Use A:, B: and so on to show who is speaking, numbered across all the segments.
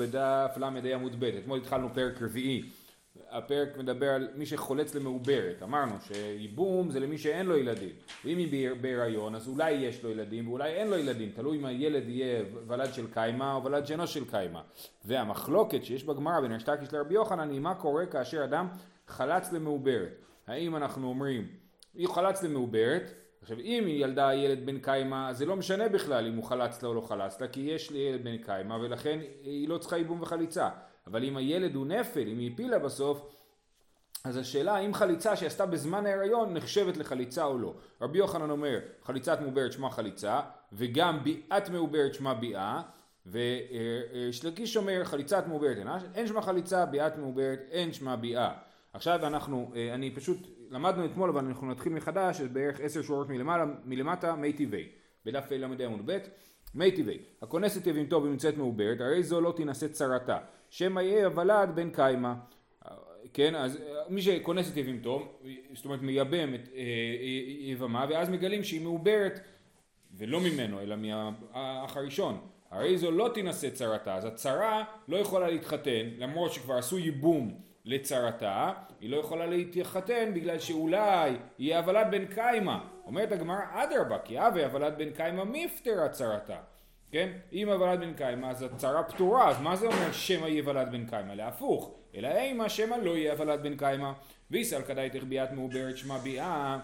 A: בדף ל"ה עמוד ב', אתמול התחלנו פרק רביעי. הפרק מדבר על מי שחולץ למעוברת, אמרנו שייבום זה למי שאין לו ילדים, ואם היא בהיריון אז אולי יש לו ילדים ואולי אין לו ילדים, תלוי אם הילד יהיה ולד של קיימא או ולד שאינו של קיימא. והמחלוקת שיש בגמרא בין אשתקיש לרבי יוחנן היא מה קורה כאשר אדם חלץ למעוברת. האם אנחנו אומרים, היא חלץ למעוברת, עכשיו אם היא ילדה ילד בן קיימא זה לא משנה בכלל אם הוא חלץ לה או לא חלץ לה כי יש לי ילד בן קיימא ולכן היא לא צריכה ייבום וחליצה אבל אם הילד הוא נפל, אם היא הפילה בסוף אז השאלה האם חליצה שעשתה בזמן ההיריון נחשבת לחליצה או לא. רבי יוחנן אומר חליצת מעוברת שמה חליצה וגם ביאת מעוברת שמה ביאה ושלקיש אומר חליצת מעוברת אין שמה חליצה ביאת מעוברת אין שמה ביאה. עכשיו אנחנו, אה, אני פשוט למדנו אתמול אבל אנחנו נתחיל מחדש, בערך עשר שורות מלמעלה, מלמטה, מי טבעי, בדף ל"ד עמוד ב', מי טבעי, הכונסת יבימתו ונמצאת מעוברת, הרי זו לא תינשא צרתה, שמא יהיה הוולד בן קיימא, כן, אז מי שכונס את יבימתו, זאת אומרת מייבם את אה, יבמה, ואז מגלים שהיא מעוברת, ולא ממנו, אלא מהאח הראשון. הרי זו לא תינשא צרתה, אז הצרה לא יכולה להתחתן, למרות שכבר עשו ייבום לצרתה, היא לא יכולה להתחתן בגלל שאולי יהיה הוולד בן קיימא. אומרת הגמרא אדרבה, כי הווה הוולד בן קיימא מפטרה צרתה. כן? אם הוולד בן קיימא אז הצרה פטורה, אז מה זה אומר שמא יהיה ולד בן קיימא? להפוך. אלא אימה שמא לא יהיה ולד בן קיימא. ויסל כדאיתך ביאת מעוברת שמע ביאה.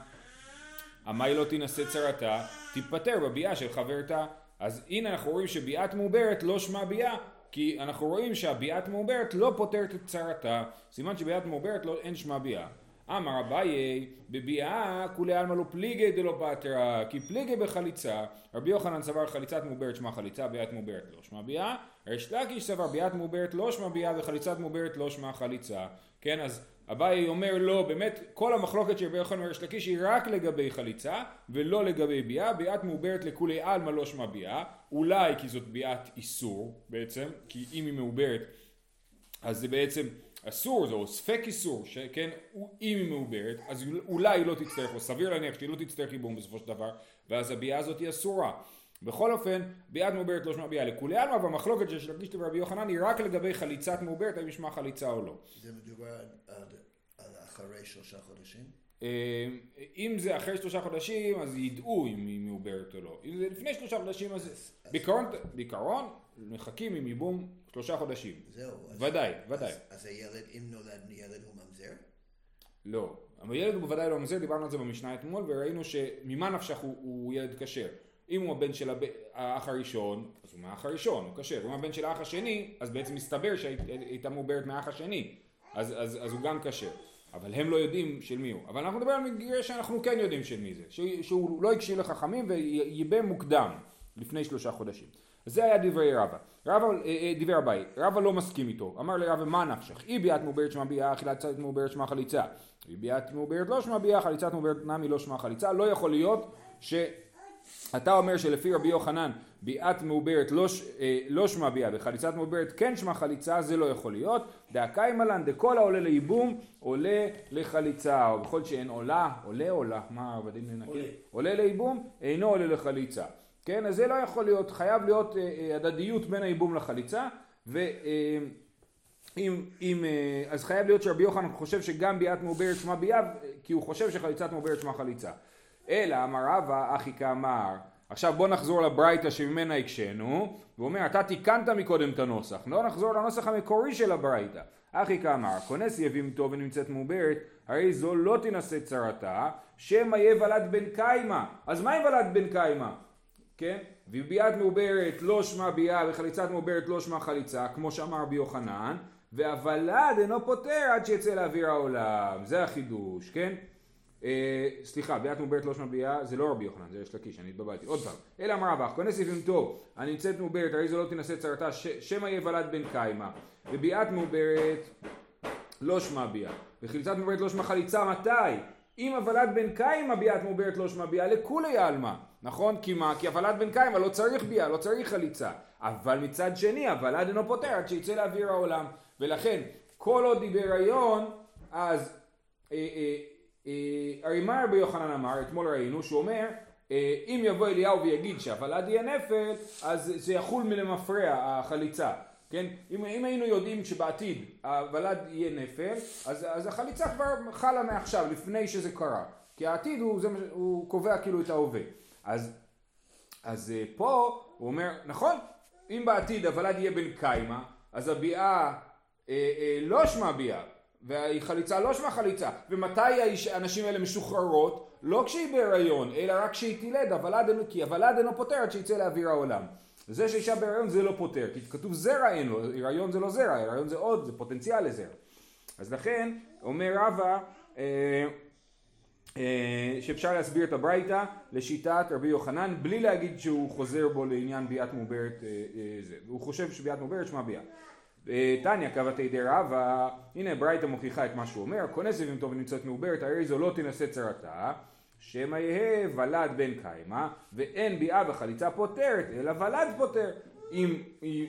A: המאי לא תינשא צרתה, תתפטר בביאה של חברתה. אז הנה אנחנו רואים שביאת מעוברת לא שמע ביאה, כי אנחנו רואים שהביאת מעוברת לא פותרת את צרתה, סימן שביאת מעוברת לא, אין שמה ביאה. אמר אביי בביאה כולי עלמא לא פליגי דלא פטרה כי פליגי בחליצה רבי יוחנן סבר חליצת מעוברת שמה חליצה ביאת מעוברת לא שמה ביאה. ריש לקיש סבר ביאת מעוברת לא שמה ביאה וחליצת מעוברת לא שמה חליצה. כן אז אביי אומר לא באמת כל המחלוקת של רבי יוחנן וריש לקיש היא רק לגבי חליצה ולא לגבי ביאה. ביאת מעוברת לכולי עלמא לא שמה ביאה. אולי כי זאת ביאת איסור בעצם כי אם היא מעוברת אז זה בעצם אסור, זה ספק איסור, שכן, אם היא מעוברת, אז אולי היא לא תצטרך, או סביר להניח שהיא לא תצטרך ייבום בסופו של דבר, ואז הביאה הזאת היא אסורה. בכל אופן, ביאת מעוברת לא שמע ביאה לכולי עלמא, והמחלוקת של שלקישת ורבי יוחנן היא רק לגבי חליצת מעוברת, האם ישמע חליצה או לא.
B: זה מדובר על אחרי שלושה חודשים?
A: אה, אם זה אחרי שלושה חודשים, אז ידעו אם היא מעוברת או לא. אם זה לפני שלושה חודשים, אז בעיקרון מחכים עם ייבום שלושה חודשים.
B: זהו.
A: ודאי, ודאי.
B: אז, אז הילד, אם נולד ילד הוא ממזר?
A: לא. הילד הוא בוודאי לא ממזר, דיברנו על זה במשנה אתמול, וראינו שממה נפשך הוא, הוא ילד כשר. אם הוא הבן של האח הראשון, אז הוא מהאח הראשון, הוא כשר. אם הוא הבן של האח השני, אז בעצם מסתבר שהייתה מעוברת מהאח השני. אז, אז, אז הוא גם כשר. אבל הם לא יודעים של מי הוא. אבל אנחנו נדבר על מקרה שאנחנו כן יודעים של מי זה. שהוא לא הקשיב לחכמים וייבם מוקדם, לפני שלושה חודשים. זה היה דברי רבא. רבא, אה, אה, דברי אביי, רבא לא מסכים איתו. אמר לרבא מה נפשך? אי ביאת מעוברת שמע ביאה, חליצת מעוברת שמע חליצה. אי ביאת מעוברת לא שמע ביאה, חליצת מעוברת נמי לא שמע חליצה. לא יכול להיות שאתה אומר שלפי רבי יוחנן ביאת מעוברת לא, אה, לא שמע ביאה וחליצת מעוברת כן שמע חליצה, זה לא יכול להיות. דאקאי מלן דכל העולה לייבום עולה לחליצה, או בכל שאין עולה, עולה עולה, מה עבדים לנקה? עולה לייבום אינו עולה לחליצה. כן, אז זה לא יכול להיות, חייב להיות אה, אה, הדדיות בין הייבום לחליצה, ואם, אה, אז חייב להיות שרבי יוחנן חושב שגם ביאת מעוברת שמע ביאה, כי הוא חושב שחליצת מעוברת שמע חליצה. אלא אמר רבא אחי כאמר, עכשיו בוא נחזור לברייתא שממנה הקשינו, והוא אומר אתה תיקנת מקודם את הנוסח, לא נחזור לנוסח המקורי של הברייתא. אחי כאמר, כונס יבימתו ונמצאת מעוברת, הרי זו לא תינשא צרתה, שמא יהיה ולד בן קיימא. אז מה עם ולד בן קיימא? כן? וביאת מעוברת לא שמע ביאה וחליצת מעוברת לא שמע חליצה, כמו שאמר רבי יוחנן, והוולד אינו פוטר עד שיצא לאוויר העולם, זה החידוש, כן? אה, סליחה, ביאת מעוברת לא שמע ביאה, זה לא רבי יוחנן, זה יש לקיש, אני התבלבלתי. עוד פעם, אלא אמר רבך, כונס יפים טוב, הנמצאת מעוברת, הרי זו לא תינשא צרתה, שמא יהיה ולד בן קיימא, וביאת מעוברת לא שמע ביאה, וחליצת מעוברת לא שמע חליצה, מתי? אם הוולד בן קיימא ביאת מעוברת לא שמע ביאה, לכולי עלמא. נכון? כי מה? כי הוולד בן קיימא לא צריך ביאה, לא צריך חליצה. אבל מצד שני, הוולד אינו פותר עד שיצא לאוויר העולם. ולכן, כל עוד היא בהיריון, אז אה, אה, אה, הרי מה רבי יוחנן אמר, אתמול ראינו, שהוא אומר, אם יבוא אליהו ויגיד שהוולד יהיה נפל, אז זה יחול מלמפרע, החליצה. כן? אם, אם היינו יודעים שבעתיד הוולד יהיה נפל, אז, אז החליצה כבר חלה מעכשיו, לפני שזה קרה. כי העתיד הוא, זה, הוא קובע כאילו את ההווה. אז, אז אה, פה הוא אומר, נכון, אם בעתיד הוולד יהיה בן קיימא, אז הביאה אה, אה, לא שמה ביאה, והחליצה לא שמה חליצה. ומתי הנשים האלה משוחררות? לא כשהיא בהיריון, אלא רק כשהיא תילד, הוולד, כי הוולד אינו פותר עד שיצא לאוויר העולם. זה שאישה בהיריון זה לא פותר, כי כתוב זרע אין לו, הריון זה לא זרע, הריון זה עוד, זה פוטנציאל לזרע. אז לכן, אומר רבא, אה, שאפשר להסביר את הברייתא לשיטת רבי יוחנן בלי להגיד שהוא חוזר בו לעניין ביאת מעוברת אה, אה, זה. הוא חושב שביאת מעוברת שמה ביאה. תניא קבתי די רבא, הנה ברייתא מוכיחה את מה שהוא אומר, כונס טוב ונמצאת מעוברת, הרי זו לא תנשא צרתה, שמא יהא ולד בן קיימא, ואין ביאה וחליצה פותרת, אלא ולד פותר, אם,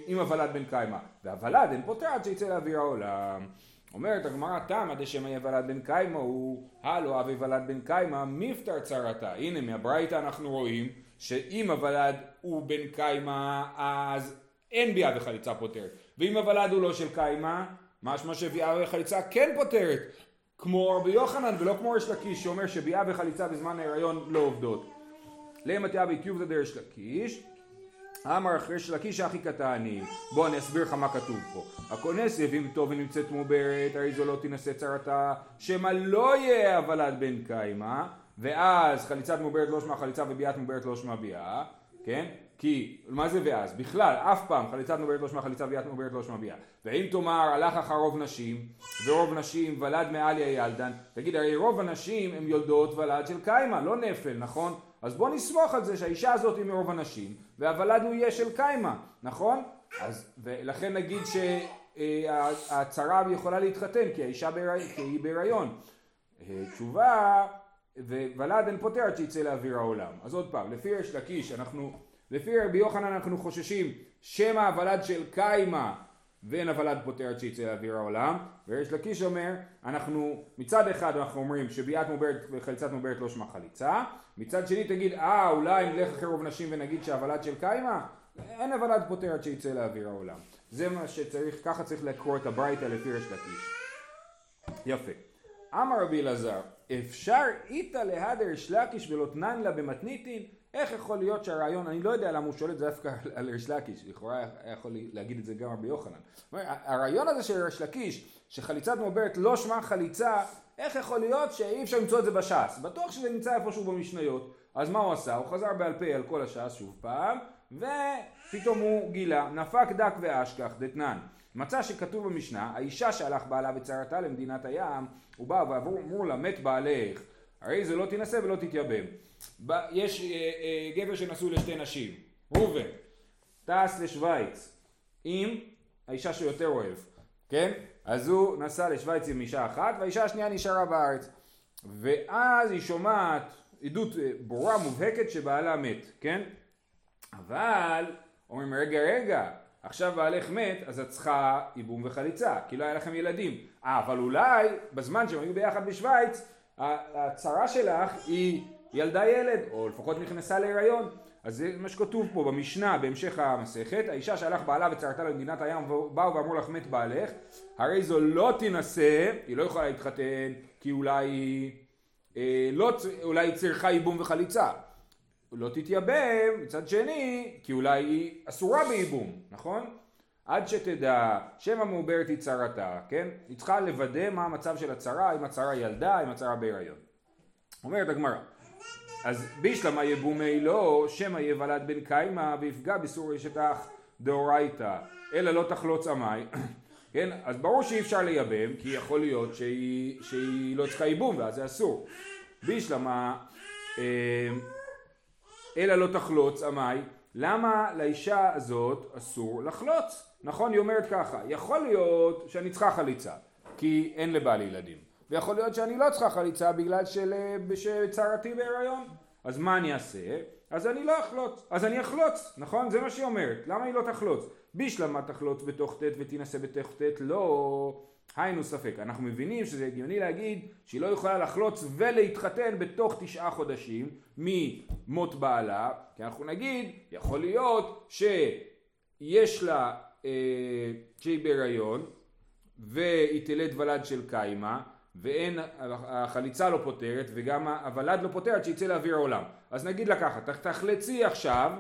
A: אם הוולד בן קיימא, והוולד אין פותר עד שיצא לאוויר העולם. אומרת הגמרא תמא דשמא יהיה ולד בן קיימא הוא הלו אבי ולד בן קיימא מפטר צרתה הנה מהברייתא אנחנו רואים שאם הוולד הוא בן קיימא אז אין ביאה וחליצה פותרת. ואם הוולד הוא לא של קיימא משמע שביאה וחליצה כן פותרת. כמו רבי יוחנן ולא כמו ריש לקיש שאומר שביאה וחליצה בזמן ההיריון לא עובדות. למה תהיה בעקיוב דרש לקיש אמר אחרי שלקיש אחי קטני. בוא אני אסביר לך מה כתוב פה. הכונס יבים טוב ונמצאת מעוברת הרי זו לא תינשא צרתה שמא לא יהיה הוולד בן קיימא ואז חליצת מעוברת לא שמע חליצה וביאת מעוברת לא שמע ביאה כן? כי מה זה ואז? בכלל אף פעם חליצת מעוברת לא שמע חליצה וביאת מעוברת לא שמע ביאה. ואם תאמר הלך אחר רוב נשים ורוב נשים ולד מעליה ילדן תגיד הרי רוב הנשים הם יולדות ולד של קיימא לא נפל נכון? אז בוא נסמוך על זה שהאישה הזאת היא מרוב הנשים והוולד הוא יהיה של קיימא, נכון? אז, ולכן נגיד שהצרה יכולה להתחתן כי האישה היא בהיריון. אה, תשובה, וולד אין פותר עד שיצא לאוויר העולם. אז עוד פעם, לפי יש לקיש, אנחנו, לפי רבי יוחנן אנחנו חוששים שמא הוולד של קיימא ואין הוולד פותר עד שיצא לאוויר העולם, ויש לקיש אומר, אנחנו מצד אחד אנחנו אומרים שביאת מוברת וחליצת מוברת לא שמע חליצה, מצד שני תגיד אה אולי נלך אחרי רוב נשים ונגיד שהוולד של קיימא, אין הוולד פותר עד שיצא לאוויר העולם. זה מה שצריך, ככה צריך לקרוא את הברייתא לפי ריש לקיש. יפה. אמר רבי אלעזר, אפשר איתא להדר שלקיש ולא תנן לה במתניתין? איך יכול להיות שהרעיון, אני לא יודע למה הוא שואל את זה דווקא על ריש לקיש, לכאורה היה יכול להגיד את זה גם רבי יוחנן. הרעיון הזה של ריש לקיש, שחליצת מעוברת לא שמע חליצה, איך יכול להיות שאי אפשר למצוא את זה בש"ס? בטוח שזה נמצא איפשהו במשניות. אז מה הוא עשה? הוא חזר בעל פה על כל הש"ס שוב פעם, ופתאום הוא גילה, נפק דק ואשכח דתנן. מצא שכתוב במשנה, האישה שהלך בעלה וצרתה למדינת הים, הוא בא ואמרו לה מת בעלך, הרי זה לא תינשא ולא תתייבם. יש אה, אה, גבר שנשוי לשתי נשים, ראובן, טס לשוויץ עם האישה שיותר אוהב, כן? אז הוא נסע לשוויץ עם אישה אחת והאישה השנייה נשארה בארץ ואז היא שומעת עדות אה, ברורה מובהקת שבעלה מת, כן? אבל אומרים רגע רגע עכשיו בעלך מת אז את צריכה ייבום וחליצה כי לא היה לכם ילדים אה אבל אולי בזמן שהם היו ביחד בשוויץ הצרה שלך היא ילדה ילד, או לפחות נכנסה להיריון. אז זה מה שכתוב פה במשנה בהמשך המסכת, האישה שהלך בעלה וצרתה למדינת הים ובאו ואמרו לך מת בעלך, הרי זו לא תינשא, היא לא יכולה להתחתן כי אולי אה, לא, אולי היא צריכה ייבום וחליצה. לא תתייבם, מצד שני, כי אולי היא אסורה בייבום, נכון? עד שתדע שם המעוברת היא צרתה, כן? היא צריכה לוודא מה המצב של הצרה, אם הצרה ילדה, אם הצרה בהיריון. אומרת הגמרא אז בישלמה יבומי לא, שמא יוולד בן קיימא ויפגע בסור אשת דאורייתא, אלא לא תחלוץ עמי. כן, אז ברור שאי אפשר לייבם, כי יכול להיות שהיא, שהיא לא צריכה ייבום ואז זה אסור. בישלמה, אה, אלא לא תחלוץ עמי, למה לאישה הזאת אסור לחלוץ? נכון, היא אומרת ככה, יכול להיות שאני צריכה חליצה, כי אין לבעלי ילדים. ויכול להיות שאני לא צריכה חליצה בגלל של, שצרתי בהיריון. אז מה אני אעשה? אז אני לא אחלוץ. אז אני אחלוץ, נכון? זה מה שהיא אומרת. למה היא לא תחלוץ? בשלמה תחלוץ בתוך ט' ותינשא בתוך ט' לא... היינו ספק. אנחנו מבינים שזה הגיוני להגיד שהיא לא יכולה לחלוץ ולהתחתן בתוך תשעה חודשים ממות בעלה, כי אנחנו נגיד, יכול להיות שיש לה אה, שהיא בהיריון והיא תלד ולד של קיימה ואין, החליצה לא פותרת וגם הוולד לא פותרת שיצא לאוויר העולם. אז נגיד לה ככה, תחלצי עכשיו,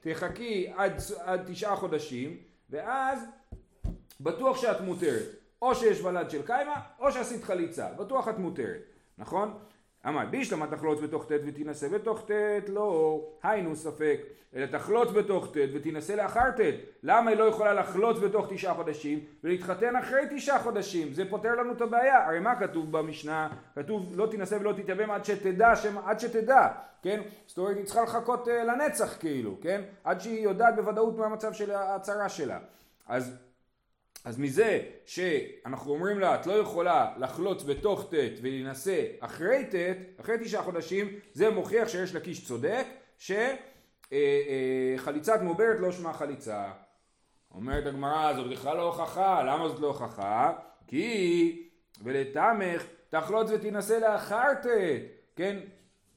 A: תחכי עד, עד תשעה חודשים ואז בטוח שאת מותרת. או שיש ולד של קיימה או שעשית חליצה, בטוח את מותרת, נכון? אמר בישלמה תחלוץ בתוך ט' ותינשא בתוך ט', לא, היינו ספק, אלא תחלוץ בתוך ט' ותינשא לאחר ט', למה היא לא יכולה לחלוץ בתוך תשעה חודשים ולהתחתן אחרי תשעה חודשים, זה פותר לנו את הבעיה, הרי מה כתוב במשנה, כתוב לא תינשא ולא תתייבם עד שתדע, שם, עד שתדע, כן, זאת אומרת היא צריכה לחכות uh, לנצח כאילו, כן, עד שהיא יודעת בוודאות מה המצב של ההצהרה שלה, אז אז מזה שאנחנו אומרים לה את לא יכולה לחלוץ בתוך ט' ולהינשא אחרי ט', אחרי תשעה חודשים, זה מוכיח שיש לקיש צודק שחליצת אה, אה, מעוברת לא שמה חליצה. אומרת הגמרא זאת בכלל לא הוכחה, למה זאת לא הוכחה? כי ולתמך תחלוץ ותינשא לאחר ט', כן?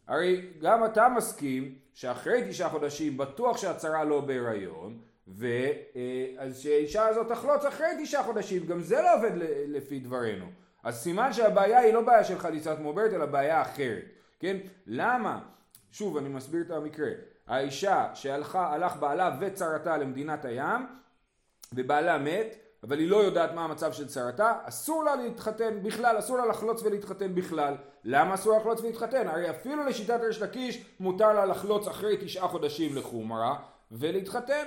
A: הרי גם אתה מסכים שאחרי תשעה חודשים בטוח שהצהרה לא בהיריון ואז שהאישה הזאת תחלוץ אחרי תשעה חודשים, גם זה לא עובד לפי דברינו. אז סימן שהבעיה היא לא בעיה של חליצת מעוברת, אלא בעיה אחרת, כן? למה? שוב, אני מסביר את המקרה. האישה שהלכה, הלך בעלה וצרתה למדינת הים, ובעלה מת, אבל היא לא יודעת מה המצב של צרתה, אסור לה להתחתן בכלל, אסור לה לחלוץ ולהתחתן בכלל. למה אסור לה לחלוץ ולהתחתן? הרי אפילו לשיטת ריש לקיש מותר לה לחלוץ אחרי תשעה חודשים לחומרה ולהתחתן.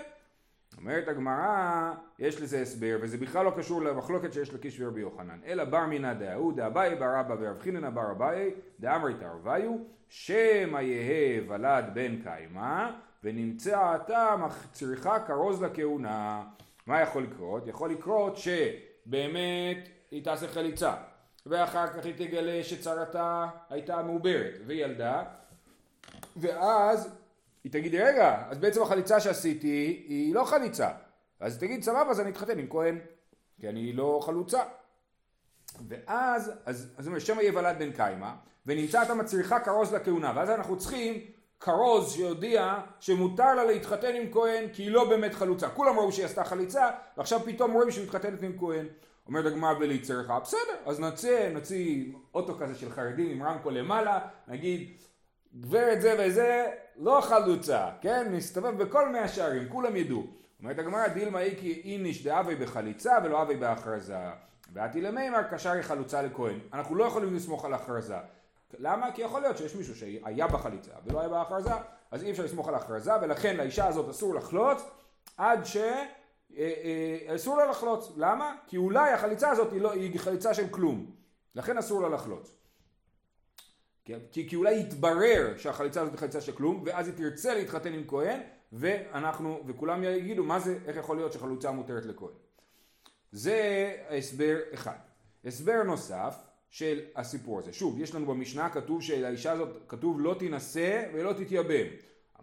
A: אומרת הגמרא, יש לזה הסבר, וזה בכלל לא קשור למחלוקת שיש לקיש ורבי יוחנן, אלא בר מינא דאהו דאביי בר אבא ורב חיננה בר אביי דאמרי תרוויו שמא יהא ולד בן קיימא ונמצא הטעם צריכה כרוז לכהונה. מה יכול לקרות? יכול לקרות שבאמת היא תעשה חליצה ואחר כך היא תגלה שצרתה הייתה מעוברת וילדה ואז היא תגיד רגע, אז בעצם החליצה שעשיתי היא לא חליצה. אז תגיד, סבבה, אז אני אתחתן עם כהן, כי אני לא חלוצה. ואז, אז, אז אומר, שמא יהיה ולד בן קיימא, ונמצא את המצריכה כרוז לכהונה, ואז אנחנו צריכים כרוז שיודיע שמותר לה להתחתן עם כהן, כי היא לא באמת חלוצה. כולם ראו שהיא עשתה חליצה, ועכשיו פתאום רואים שהיא מתחתנת עם כהן. אומרת הגמרא בליצרך, בסדר, אז נוציא, נוציא אוטו כזה של חרדים עם רמקול למעלה, נגיד, גברת זה וזה, לא חלוצה, כן? מסתובב בכל מאה שערים, כולם ידעו. אומרת הגמרא, דילמה איקי איניש דאבי בחליצה ולא אבי בהכרזה. ואתי למימר קשר היא חלוצה לכהן. אנחנו לא יכולים לסמוך על הכרזה. למה? כי יכול להיות שיש מישהו שהיה בחליצה ולא היה בהכרזה, אז אי אפשר לסמוך על הכרזה, ולכן לאישה הזאת אסור לחלוץ עד ש... אה, אה, אסור לה לחלוץ. למה? כי אולי החליצה הזאת היא, לא, היא חליצה של כלום. לכן אסור לה לחלוץ. כן? כי, כי אולי יתברר שהחליצה הזאת היא חליצה של כלום, ואז היא תרצה להתחתן עם כהן, ואנחנו, וכולם יגידו מה זה, איך יכול להיות שחלוצה מותרת לכהן. זה הסבר אחד. הסבר נוסף של הסיפור הזה. שוב, יש לנו במשנה כתוב שלאישה הזאת כתוב לא תינשא ולא תתייבם.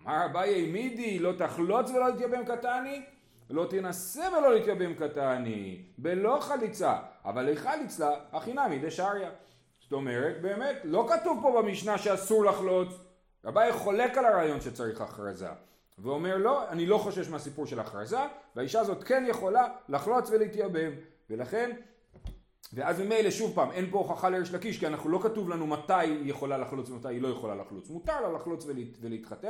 A: אמר אביי מידי לא תחלוץ ולא תתייבם קטני, לא תינשא ולא תתייבם קטני, בלא חליצה, אבל לחליץ לה הכי נמי דשריה. זאת אומרת, באמת, לא כתוב פה במשנה שאסור לחלוץ. רבי חולק על הרעיון שצריך הכרזה. ואומר לא, אני לא חושש מהסיפור של הכרזה, והאישה הזאת כן יכולה לחלוץ ולהתייבם. ולכן, ואז ממילא שוב פעם, אין פה הוכחה לריש לקיש, כי אנחנו לא כתוב לנו מתי היא יכולה לחלוץ ומתי היא לא יכולה לחלוץ. מותר לה לחלוץ ולהתחתן,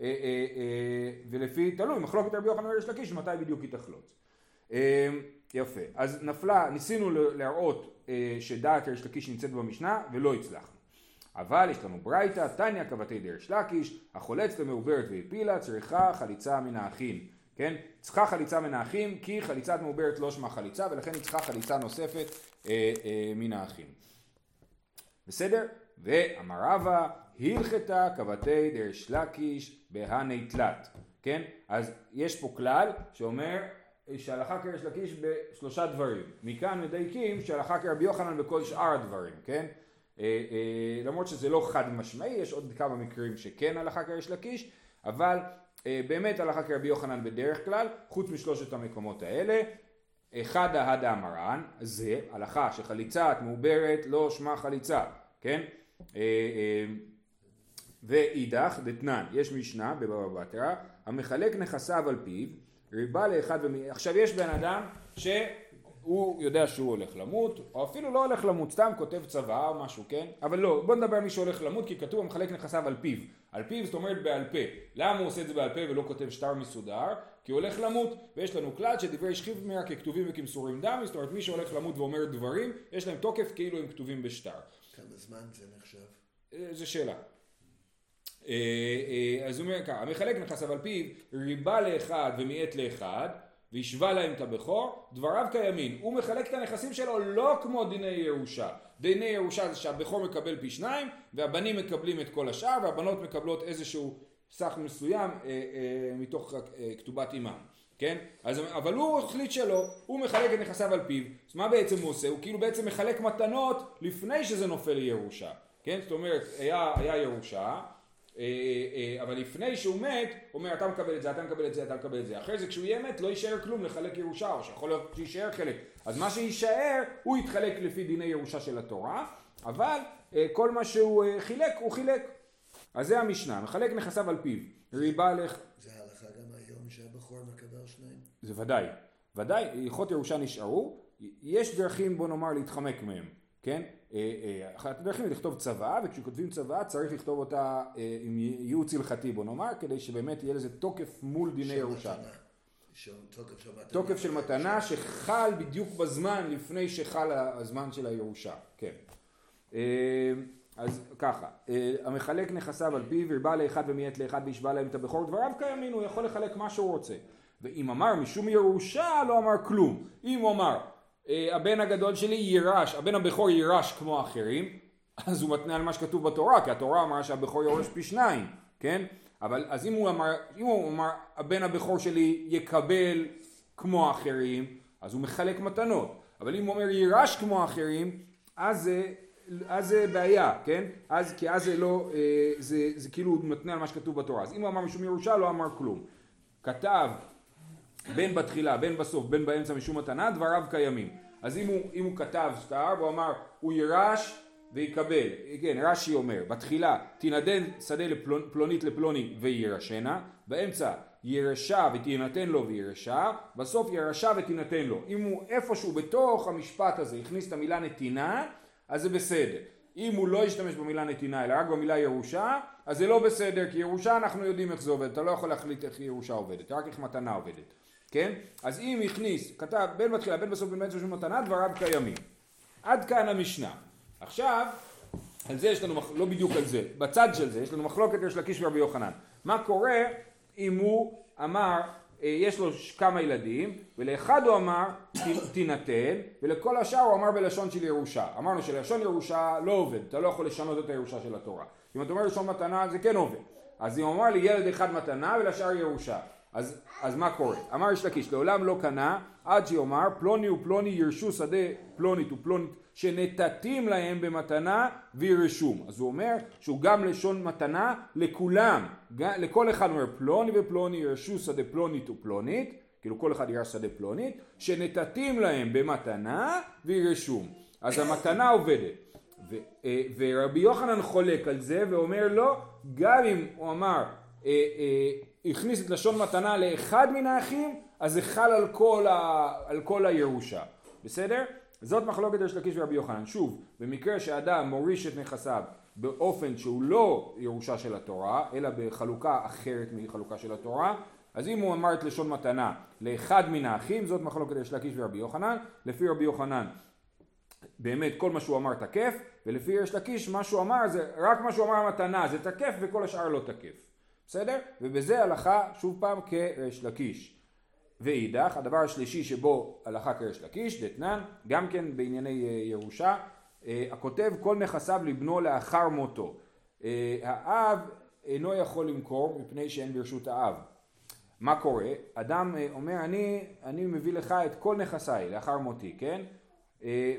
A: אה, אה, אה, ולפי, תלוי, מחלוקת רבי יוחנן וריש לקיש, מתי בדיוק היא תחלוץ. יפה. אז נפלה, ניסינו להראות שדעת ריש לקיש נמצאת במשנה ולא הצלחנו. אבל יש לנו ברייתא, תניא כבתי דרש לקיש, החולץ למעוברת והפילה צריכה חליצה מן האחים. כן? צריכה חליצה מן האחים כי חליצת מעוברת לא שמה חליצה ולכן היא צריכה חליצה נוספת אה, אה, מן האחים. בסדר? ואמר רבא הלכתה כבתי דרש לקיש בהני תלת. כן? אז יש פה כלל שאומר שהלכה כריש לקיש בשלושה דברים. מכאן מדייקים שהלכה כרבי יוחנן בכל שאר הדברים, כן? אה, אה, למרות שזה לא חד משמעי, יש עוד כמה מקרים שכן הלכה כריש לקיש, אבל אה, באמת הלכה כרבי יוחנן בדרך כלל, חוץ משלושת המקומות האלה. אחד ההדה המרן, זה הלכה שחליצה מעוברת לא שמה חליצה, כן? ואידך דתנן, יש משנה בבבא בתרא, המחלק נכסיו על פיו ריבה לאחד ומי... עכשיו יש בן אדם שהוא יודע שהוא הולך למות, או אפילו לא הולך למות, סתם כותב צבא או משהו, כן? אבל לא, בוא נדבר על מי שהולך למות, כי כתוב המחלק נכסיו על פיו. על פיו זאת אומרת בעל פה. למה הוא עושה את זה בעל פה ולא כותב שטר מסודר? כי הוא הולך למות, ויש לנו כלל שדברי שכיב מיה ככתובים וכמסורים דם, זאת אומרת מי שהולך למות ואומר דברים, יש להם תוקף כאילו הם כתובים בשטר.
B: כמה זמן זה נחשב?
A: אה, זו שאלה. אה, אה, אז הוא אומר ככה, המחלק נכסיו על פיו ריבה לאחד ומיעט לאחד והשווה להם את הבכור, דבריו קיימים. הוא מחלק את הנכסים שלו לא כמו דיני ירושה. דיני ירושה זה שהבכור מקבל פי שניים והבנים מקבלים את כל השאר והבנות מקבלות איזשהו סך מסוים אה, אה, מתוך אה, כתובת אימם. כן? אז, אבל הוא החליט שלא, הוא מחלק את נכסיו על פיו, אז מה בעצם הוא עושה? הוא כאילו בעצם מחלק מתנות לפני שזה נופל לירושה, כן? זאת אומרת, היה, היה ירושה, אבל לפני שהוא מת, הוא אומר אתה מקבל את זה, אתה מקבל את זה, אתה מקבל את זה. אחרי זה כשהוא יהיה מת לא יישאר כלום לחלק ירושה, או שיכול להיות שיישאר חלק. אז מה שיישאר, הוא יתחלק לפי דיני ירושה של התורה, אבל אה, כל מה שהוא חילק, הוא חילק. אז זה המשנה, מחלק נכסיו על פיו. ריבה לך...
B: זה הלכה גם היום שהבכור מקבל שניים?
A: זה ודאי. ודאי, הלכות ירושה נשארו, יש דרכים בוא נאמר להתחמק מהם. כן? אה, אה, אחת הדרכים היא לכתוב צוואה, וכשכותבים צוואה צריך לכתוב אותה אה, עם ייעוץ הלכתי בוא נאמר, כדי שבאמת יהיה לזה תוקף מול דיני ירושה.
B: תוקף של מתנה.
A: תוקף של מתנה שחל בדיוק בזמן לפני שחל הזמן של הירושה, כן. אז ככה, המחלק נכסיו על פיו הרבה לאחד ומיית לאחד וישבע להם את הבכור דבריו קיימים, הוא יכול לחלק מה שהוא רוצה. ואם אמר משום ירושה לא אמר כלום. אם הוא אמר הבן הגדול שלי יירש, הבן הבכור יירש כמו האחרים, אז הוא מתנה על מה שכתוב בתורה, כי התורה אמרה שהבכור יורש פי שניים, כן? אבל אז אם הוא אמר, אם הוא אמר הבן הבכור שלי יקבל כמו האחרים, אז הוא מחלק מתנות. אבל אם הוא אומר יירש כמו האחרים, אז זה, אז זה בעיה, כן? אז, כי אז זה לא, אה, זה, זה כאילו מתנה על מה שכתוב בתורה. אז אם הוא אמר משום ירושה, לא אמר כלום. כתב בין בתחילה, בין בסוף, בין באמצע משום מתנה, דבריו קיימים. אז אם הוא, אם הוא כתב שטר והוא אמר הוא יירש ויקבל, כן רש"י אומר בתחילה תינדן שדה לפלונית לפלוני ויירשנה, באמצע ירשה ותינתן לו וירשה, בסוף ירשה ותינתן לו. אם הוא איפשהו בתוך המשפט הזה הכניס את המילה נתינה, אז זה בסדר. אם הוא לא ישתמש במילה נתינה אלא רק במילה ירושה, אז זה לא בסדר, כי ירושה אנחנו יודעים איך זה עובד, אתה לא יכול להחליט איך ירושה עובדת, רק איך מתנה עובדת. כן? אז אם הכניס, כתב בין בתחילה בין בסוף בין באמצע של מתנה, דבריו קיימים. עד כאן המשנה. עכשיו, על זה יש לנו, לא בדיוק על זה, בצד של זה יש לנו מחלוקת יש לקיש ורבי יוחנן. מה קורה אם הוא אמר, אה, יש לו כמה ילדים, ולאחד הוא אמר תינתן, ולכל השאר הוא אמר בלשון של ירושה. אמרנו שלשון ירושה לא עובד, אתה לא יכול לשנות את הירושה של התורה. אם אתה אומר לשון מתנה זה כן עובד. אז אם הוא אמר לי ילד אחד מתנה ולשאר ירושה. אז, אז מה קורה? אמר יש לקיש, לעולם לא קנה עד שיאמר פלוני ופלוני ירשו שדה פלונית ופלונית שנתתים להם במתנה וירשום. אז הוא אומר שהוא גם לשון מתנה לכולם, לכל אחד אומר פלוני ופלוני ירשו שדה פלונית ופלונית, כאילו כל אחד ירש שדה פלונית, שנתתים להם במתנה וירשום. אז המתנה עובדת. ו, אה, ורבי יוחנן חולק על זה ואומר לו, גם אם הוא אמר אה, אה, הכניס את לשון מתנה לאחד מן האחים, אז זה חל על כל, ה, על כל הירושה. בסדר? זאת מחלוקת יש לקיש ורבי יוחנן. שוב, במקרה שאדם מוריש את נכסיו באופן שהוא לא ירושה של התורה, אלא בחלוקה אחרת מחלוקה של התורה, אז אם הוא אמר את לשון מתנה לאחד מן האחים, זאת מחלוקת יש לקיש ורבי יוחנן. לפי רבי יוחנן, באמת כל מה שהוא אמר תקף, ולפי יש לקיש מה שהוא אמר זה, רק מה שהוא אמר מתנה זה תקף וכל השאר לא תקף. בסדר? ובזה הלכה שוב פעם כריש לקיש. ואידך, הדבר השלישי שבו הלכה כריש לקיש, דתנן, גם כן בענייני אה, ירושה, אה, הכותב כל נכסיו לבנו לאחר מותו. אה, האב אינו יכול למכור מפני שאין ברשות האב. מה קורה? אדם אומר אני, אני מביא לך את כל נכסיי לאחר מותי, כן?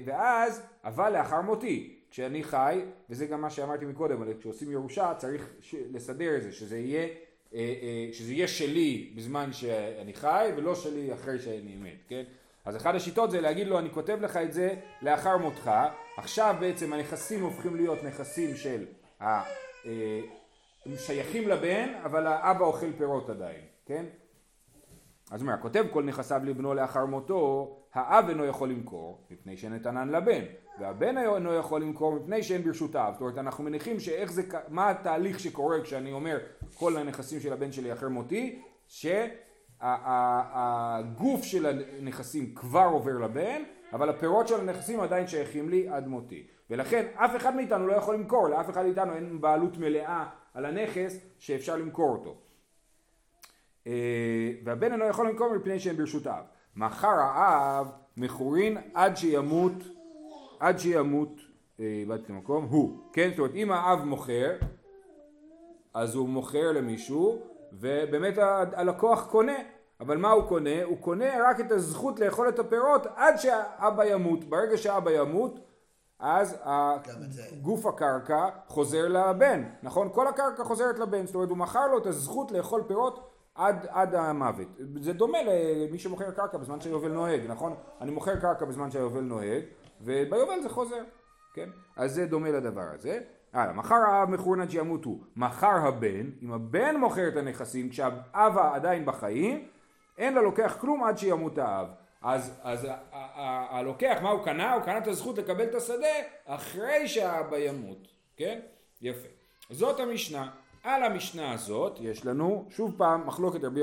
A: ואז, אבל לאחר מותי, כשאני חי, וזה גם מה שאמרתי מקודם, אבל כשעושים ירושה צריך לסדר את זה, שזה יהיה, אה, אה, שזה יהיה שלי בזמן שאני חי ולא שלי אחרי שאני מת, כן? אז אחת השיטות זה להגיד לו אני כותב לך את זה לאחר מותך, עכשיו בעצם הנכסים הופכים להיות נכסים של ה... אה, הם שייכים לבן אבל האבא אוכל פירות עדיין, כן? אז הוא אומר, כותב כל נכסיו לבנו לאחר מותו, האב אינו יכול למכור, מפני שנתנן לבן, והבן אינו יכול למכור מפני שאין ברשותיו. זאת אומרת, אנחנו מניחים שאיך זה, מה התהליך שקורה כשאני אומר כל הנכסים של הבן שלי אחר מותי, שהגוף של הנכסים כבר עובר לבן, אבל הפירות של הנכסים עדיין שייכים לי עד מותי. ולכן אף אחד מאיתנו לא יכול למכור, לאף אחד מאיתנו אין בעלות מלאה על הנכס שאפשר למכור אותו. והבן אינו יכול למכור מפני שהם ברשותיו. מחר האב מכורין עד שימות, עד שימות, אה, איבדתי מקום, הוא, כן? זאת אומרת אם האב מוכר, אז הוא מוכר למישהו, ובאמת הלקוח קונה, אבל מה הוא קונה? הוא קונה רק את הזכות לאכול את הפירות עד שהאבא ימות. ברגע שהאבא ימות, אז גוף הקרקע חוזר לבן, נכון? כל הקרקע חוזרת לבן, זאת אומרת הוא מכר לו את הזכות לאכול פירות עד, עד המוות. זה דומה למי שמוכר קרקע בזמן שהיובל נוהג, נכון? אני מוכר קרקע בזמן שהיובל נוהג, וביובל זה חוזר, כן? אז זה דומה לדבר הזה. הלאה, מחר האב מכורן עד שימותו, מחר הבן, אם הבן מוכר את הנכסים כשהאבא עדיין בחיים, אין ללוקח כלום עד שימות האב. אז, אז הלוקח, מה הוא קנה? הוא קנה את הזכות לקבל את השדה אחרי שהאבא ימות, כן? יפה. זאת המשנה. על המשנה הזאת יש לנו שוב פעם מחלוקת רבי,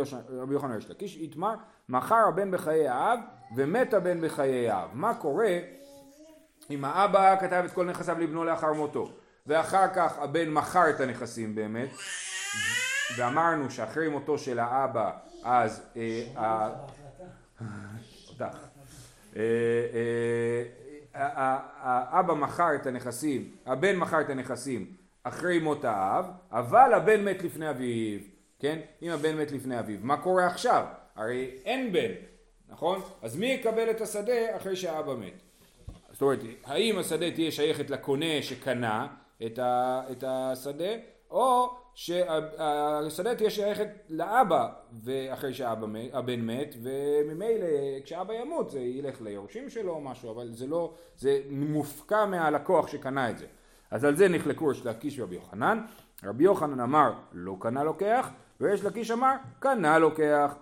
A: יוחנן ריש לקיש, איתמר, מכר הבן בחיי האב ומת הבן בחיי האב. מה קורה אם האבא כתב את כל נכסיו לבנו לאחר מותו ואחר כך הבן מכר את הנכסים באמת ואמרנו שאחרי מותו של האבא אז אה. אה, אה, האבא מכר את הנכסים, הבן מכר את הנכסים אחרי מות האב, אבל הבן מת לפני אביו, כן? אם הבן מת לפני אביו, מה קורה עכשיו? הרי אין בן, נכון? אז מי יקבל את השדה אחרי שהאבא מת? זאת אומרת, האם השדה תהיה שייכת לקונה שקנה את, את השדה, או שהשדה תהיה שייכת לאבא ואחרי שהבן מת וממילא כשאבא ימות זה ילך ליורשים שלו או משהו אבל זה לא, זה מופקע מהלקוח שקנה את זה אז על זה נחלקו יש לקיש ורבי יוחנן רבי יוחנן אמר לא קנה לוקח ויש לקיש אמר קנה לוקח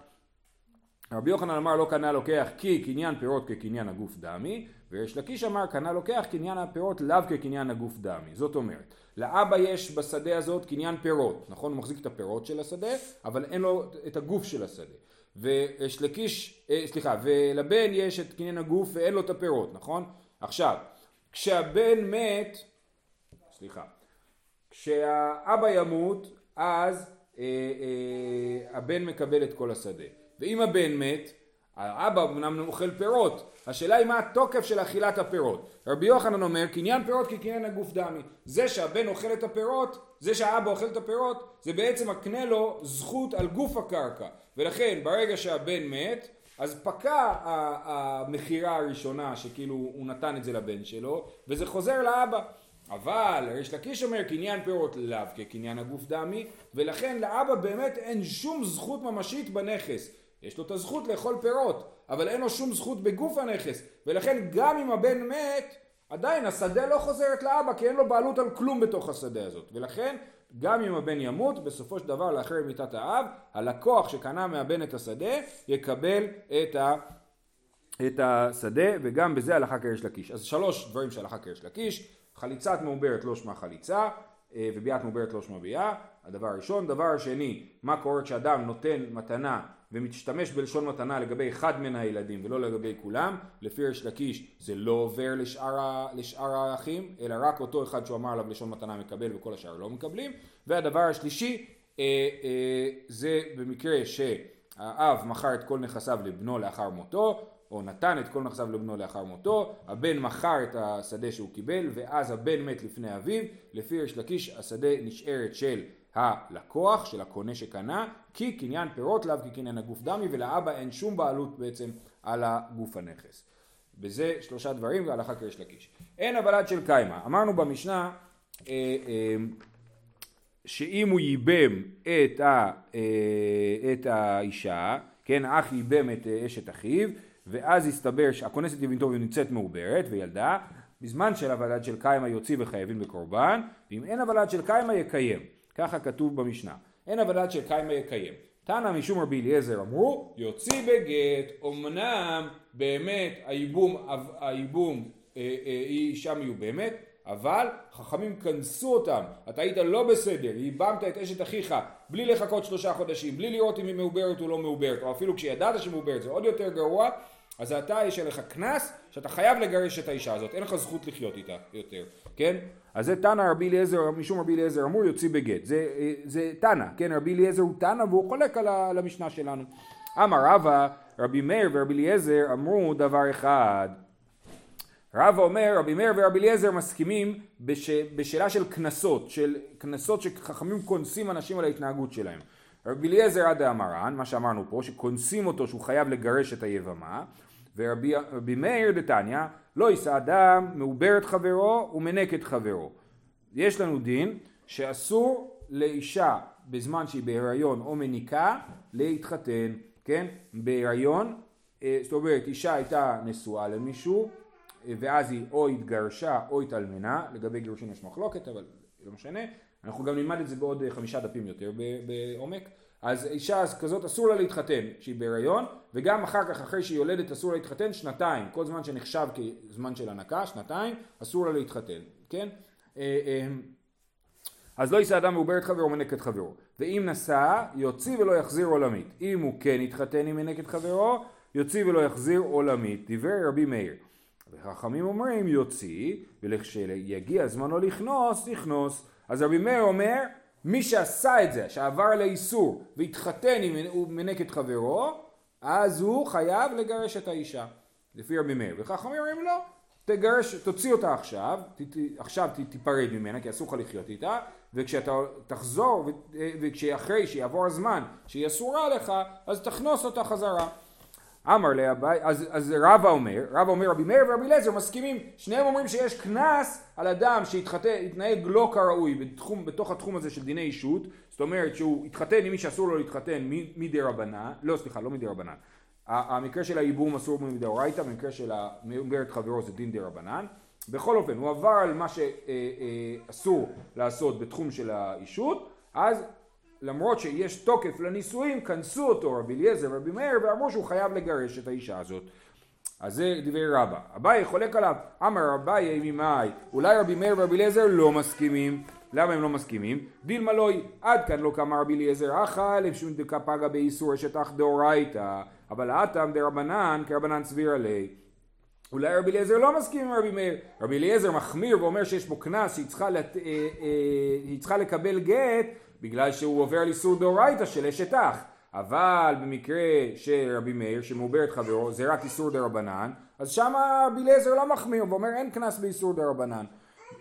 A: רבי יוחנן אמר לא קנה לוקח כי קניין פירות כקניין הגוף דמי ויש לקיש אמר קנה לוקח קניין הפירות לאו כקניין הגוף דמי זאת אומרת לאבא יש בשדה הזאת קניין פירות, נכון? הוא מחזיק את הפירות של השדה, אבל אין לו את הגוף של השדה. ויש לקיש, אה, סליחה, ולבן יש את קניין הגוף ואין לו את הפירות, נכון? עכשיו, כשהבן מת, סליחה, כשהאבא ימות, אז אה, אה, הבן מקבל את כל השדה. ואם הבן מת, האבא אמנם אוכל פירות, השאלה היא מה התוקף של אכילת הפירות. רבי יוחנן אומר קניין פירות כקניין הגוף דמי. זה שהבן אוכל את הפירות, זה שהאבא אוכל את הפירות, זה בעצם מקנה לו זכות על גוף הקרקע. ולכן ברגע שהבן מת, אז פקע המכירה הראשונה שכאילו הוא נתן את זה לבן שלו, וזה חוזר לאבא. אבל ריש לקיש אומר קניין פירות לאו כקניין הגוף דמי, ולכן לאבא באמת אין שום זכות ממשית בנכס. יש לו את הזכות לאכול פירות, אבל אין לו שום זכות בגוף הנכס, ולכן גם אם הבן מת, עדיין השדה לא חוזרת לאבא, כי אין לו בעלות על כלום בתוך השדה הזאת, ולכן גם אם הבן ימות, בסופו של דבר לאחר מיתת האב, הלקוח שקנה מהבן את השדה, יקבל את, ה, את השדה, וגם בזה הלכה כריש לקיש. אז שלוש דברים שהלכה כריש לקיש, חליצת מעוברת לא שמה חליצה, אה, וביאת מעוברת לא שמה ביאה, הדבר הראשון. דבר שני, מה קורה כשאדם נותן מתנה ומשתמש בלשון מתנה לגבי אחד מן הילדים ולא לגבי כולם, לפי ריש לקיש זה לא עובר לשאר, לשאר האחים, אלא רק אותו אחד שהוא אמר עליו לשון מתנה מקבל וכל השאר לא מקבלים. והדבר השלישי אה, אה, זה במקרה שהאב מכר את כל נכסיו לבנו לאחר מותו, או נתן את כל נכסיו לבנו לאחר מותו, הבן מכר את השדה שהוא קיבל ואז הבן מת לפני אביו, לפי ריש לקיש השדה נשארת של הלקוח, של הקונה שקנה, כי קניין פירות לאו כקניין הגוף דמי ולאבא אין שום בעלות בעצם על הגוף הנכס. בזה שלושה דברים והלכה כריש לקיש. אין הבלת של קיימא. אמרנו במשנה אה, אה, שאם הוא ייבם את, ה, אה, את האישה, כן, אח ייבם את אשת אחיו, ואז הסתבר שהכונסת יבינתו ונמצאת מעוברת וילדה, בזמן של הוולד של קיימא יוציא וחייבים בקורבן, ואם אין הוולד של קיימא יקיים. ככה כתוב במשנה. אין הוולד של קיימא יקיים. תנא משום רבי אליעזר אמרו, יוציא בגט, אמנם באמת הייבום, הייבום אה, אה, היא אישה מיובמת, אבל חכמים כנסו אותם, אתה היית לא בסדר, ייבמת את אשת אחיך בלי לחכות שלושה חודשים, בלי לראות אם היא מעוברת או לא מעוברת, או אפילו כשידעת שהיא מעוברת, זה עוד יותר גרוע, אז אתה יש עליך קנס שאתה חייב לגרש את האישה הזאת, אין לך זכות לחיות איתה יותר, כן? אז זה תנא רבי אליעזר, משום רבי אליעזר אמור יוציא בגט, זה, זה תנא, כן? רבי אליעזר הוא תנא והוא חולק על המשנה שלנו. אמר רבא, רבי מאיר ורבי אליעזר אמרו דבר אחד רבא אומר, רבי מאיר ורבי אליעזר מסכימים בש, בשאלה של קנסות, של קנסות שחכמים קונסים אנשים על ההתנהגות שלהם. רבי אליעזר עד האמרן, מה שאמרנו פה, שקונסים אותו שהוא חייב לגרש את היבמה, ורבי מאיר דתניא, לא יישא אדם מעובר את חברו ומנק את חברו. יש לנו דין שאסור לאישה בזמן שהיא בהיריון או מניקה להתחתן, כן? בהיריון, אה, זאת אומרת אישה הייתה נשואה למישהו ואז היא או התגרשה או התאלמנה, לגבי גירושין יש מחלוקת אבל לא משנה, אנחנו גם נלמד את זה בעוד חמישה דפים יותר בעומק, אז אישה כזאת אסור לה להתחתן כשהיא בהיריון וגם אחר כך אחרי שהיא יולדת אסור לה להתחתן שנתיים, כל זמן שנחשב כזמן של הנקה, שנתיים, אסור לה להתחתן, כן? אה, אה, אז לא יישא אדם מעובר את חברו ומנק את חברו. ואם נשא יוציא ולא יחזיר עולמית. אם הוא כן יתחתן עם מנק את חברו יוציא ולא יחזיר עולמית. דברי רבי מאיר וחכמים אומרים יוציא, ולכשיגיע זמנו לכנוס, יכנוס. אז רבי מאיר אומר, מי שעשה את זה, שעבר לאיסור, והתחתן אם הוא מנק את חברו, אז הוא חייב לגרש את האישה, לפי רבי מאיר. וחכמים אומרים לא, תגרש, תוציא אותה עכשיו, ת, ת, עכשיו ת, תיפרד ממנה, כי אסור לך לחיות איתה, וכשאתה תחזור, וכשאחרי שיעבור הזמן שהיא אסורה לך, אז תכנוס אותה חזרה. אמר לאביי, אז, אז רבא אומר, רבא אומר רבי מאיר ורבי אליעזר מסכימים, שניהם אומרים שיש קנס על אדם שהתנהג לא כראוי בתחום, בתוך התחום הזה של דיני אישות, זאת אומרת שהוא התחתן עם מי שאסור לו להתחתן מדי רבנן, לא סליחה, לא מדי רבנן, המקרה של הייבום אסור מדאורייתא, במקרה של מעוברת חברו זה דין דה רבנן, בכל אופן הוא עבר על מה שאסור לעשות בתחום של האישות, אז למרות שיש תוקף לנישואים, כנסו אותו רבי אליעזר ורבי מאיר ואמרו שהוא חייב לגרש את האישה הזאת. אז זה דברי רבא. אביי חולק עליו, אמר אביי ממאי, אולי רבי מאיר ורבי אליעזר לא מסכימים. למה הם לא מסכימים? דילמה לוי, עד כאן לא קמה רבי אליעזר אחא, לשום דקה פגה באיסור אשת אח דאורייתא, אבל האטם דרבנן כרבנן סביר עלי. אולי רבי אליעזר לא מסכים עם רבי מאיר. רבי אליעזר מחמיר ואומר שיש פה קנס שהיא צריכה, לת... אה, אה, צריכה לקבל גט בגלל שהוא עובר על איסור דאורייתא של אשת אח. אבל במקרה של רבי מאיר שמעובר את חברו זה רק איסור דרבנן אז שם רבי אליעזר לא מחמיר ואומר אין קנס באיסור דרבנן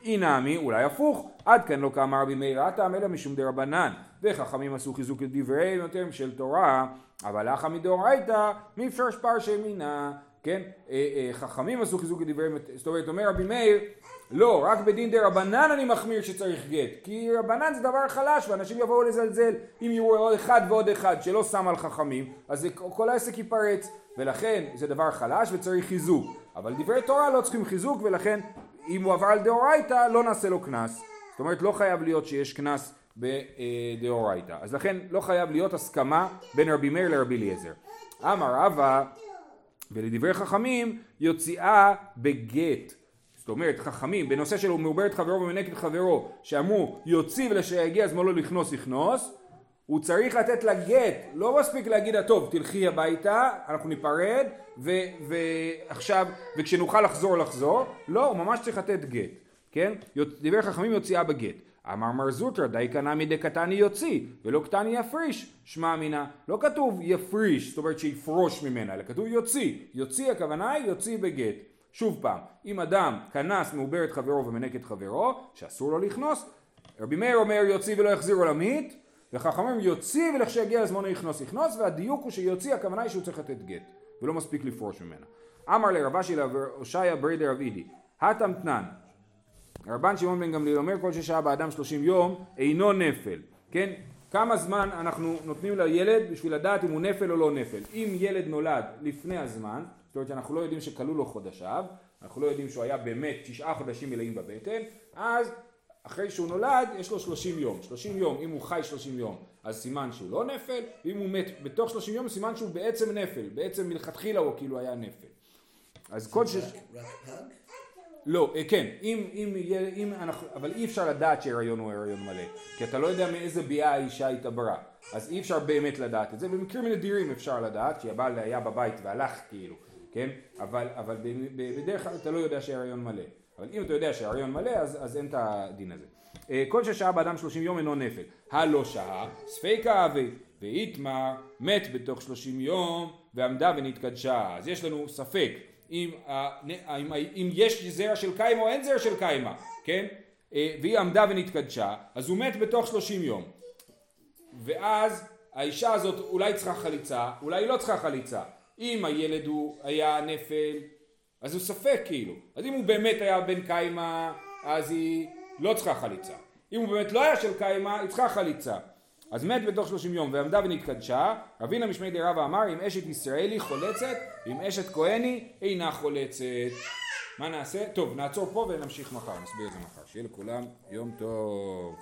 A: אי נמי אולי הפוך. עד כאן לא קמה רבי מאיר הטעם אלא משום דרבנן וחכמים עשו חיזוק לדבריהם יותר משל תורה אבל אחא מדאורייתא מפרש פרשי מינה כן אה, אה, חכמים עשו חיזוק לדבריהם זאת אומרת אומר רבי מאיר לא, רק בדין דה רבנן אני מחמיר שצריך גט. כי רבנן זה דבר חלש ואנשים יבואו לזלזל אם יראו עוד אחד ועוד אחד שלא שם על חכמים, אז כל העסק ייפרץ. ולכן זה דבר חלש וצריך חיזוק. אבל דברי תורה לא צריכים חיזוק ולכן אם הוא עבר על דאורייתא לא נעשה לו קנס. זאת אומרת לא חייב להיות שיש קנס בדאורייתא. אז לכן לא חייב להיות הסכמה בין רבי מאיר לרבי אליעזר. אמר רבא ולדברי חכמים יוציאה בגט. זאת אומרת חכמים בנושא של הוא מעובר את חברו ומנק את חברו שאמרו יוציא ולשיגיע זמנו לכנוס יכנוס הוא צריך לתת לה גט לא מספיק להגיד לה טוב תלכי הביתה אנחנו ניפרד ו, ועכשיו וכשנוכל לחזור לחזור. לא הוא ממש צריך לתת גט כן? דיבר חכמים יוציאה בגט אמר מר זוטרא די קנה מדי קטני יוציא ולא קטני יפריש שמע מינה לא כתוב יפריש זאת אומרת שיפרוש ממנה אלא כתוב יוציא יוציא הכוונה היא יוציא בגט שוב פעם, אם אדם כנס מעובר את חברו ומנק את חברו, שאסור לו לכנוס, רבי מאיר אומר יוציא ולא יחזיר עולמית, וחכמים יוציא ולכשיגיע הזמן יכנוס יכנוס, והדיוק הוא שיוציא הכוונה היא שהוא צריך לתת גט, ולא מספיק לפרוש ממנה. אמר לרבה של הושעיה בריידר רב אידי, הטם תנן, רבן שמעון בן גמליאל אומר כל ששהה באדם שלושים יום אינו נפל, כן? כמה זמן אנחנו נותנים לילד בשביל לדעת אם הוא נפל או לא נפל. אם ילד נולד לפני הזמן, זאת אומרת שאנחנו לא יודעים שכלו לו חודשיו, אנחנו לא יודעים שהוא היה באמת תשעה חודשים מלאים בבטן, אז אחרי שהוא נולד יש לו 30 יום, 30 יום, אם הוא חי 30 יום אז סימן שהוא לא נפל, ואם הוא מת בתוך 30 יום סימן שהוא בעצם נפל, בעצם מלכתחילה הוא כאילו היה נפל. אז כל ש...
B: רק פג?
A: לא, אה, כן, אם, אם, אם אנחנו, אבל אי אפשר לדעת שההיריון הוא הריון מלא, כי אתה לא יודע מאיזה ביאה האישה התעברה, אז אי אפשר באמת לדעת את זה, במקרים נדירים אפשר לדעת, כי הבעל היה בבית והלך כאילו, כן, אבל, אבל בדרך כלל אתה לא יודע שההריון מלא, אבל אם אתה יודע שההריון מלא אז, אז אין את הדין הזה. אה, כל ששהה באדם 30 יום אינו נפל, הלא שהה, ספיקה אבי, ואיתמר מת בתוך 30 יום ועמדה ונתקדשה, אז יש לנו ספק אם, אם, אם יש זרע של קיימה או אין זרע של קיימה, כן? אה, והיא עמדה ונתקדשה, אז הוא מת בתוך 30 יום. ואז האישה הזאת אולי צריכה חליצה, אולי לא צריכה חליצה. אם הילד הוא היה נפל, אז הוא ספק כאילו. אז אם הוא באמת היה בן קיימה, אז היא לא צריכה חליצה. אם הוא באמת לא היה של קיימה, היא צריכה חליצה. אז מת בתוך 30 יום ועמדה ונתקדשה, רבינה משמי די רבא אמר אם אשת ישראלי חולצת, ואם אשת כהני אינה חולצת. מה נעשה? טוב, נעצור פה ונמשיך מחר, נסביר את זה מחר. שיהיה לכולם יום טוב.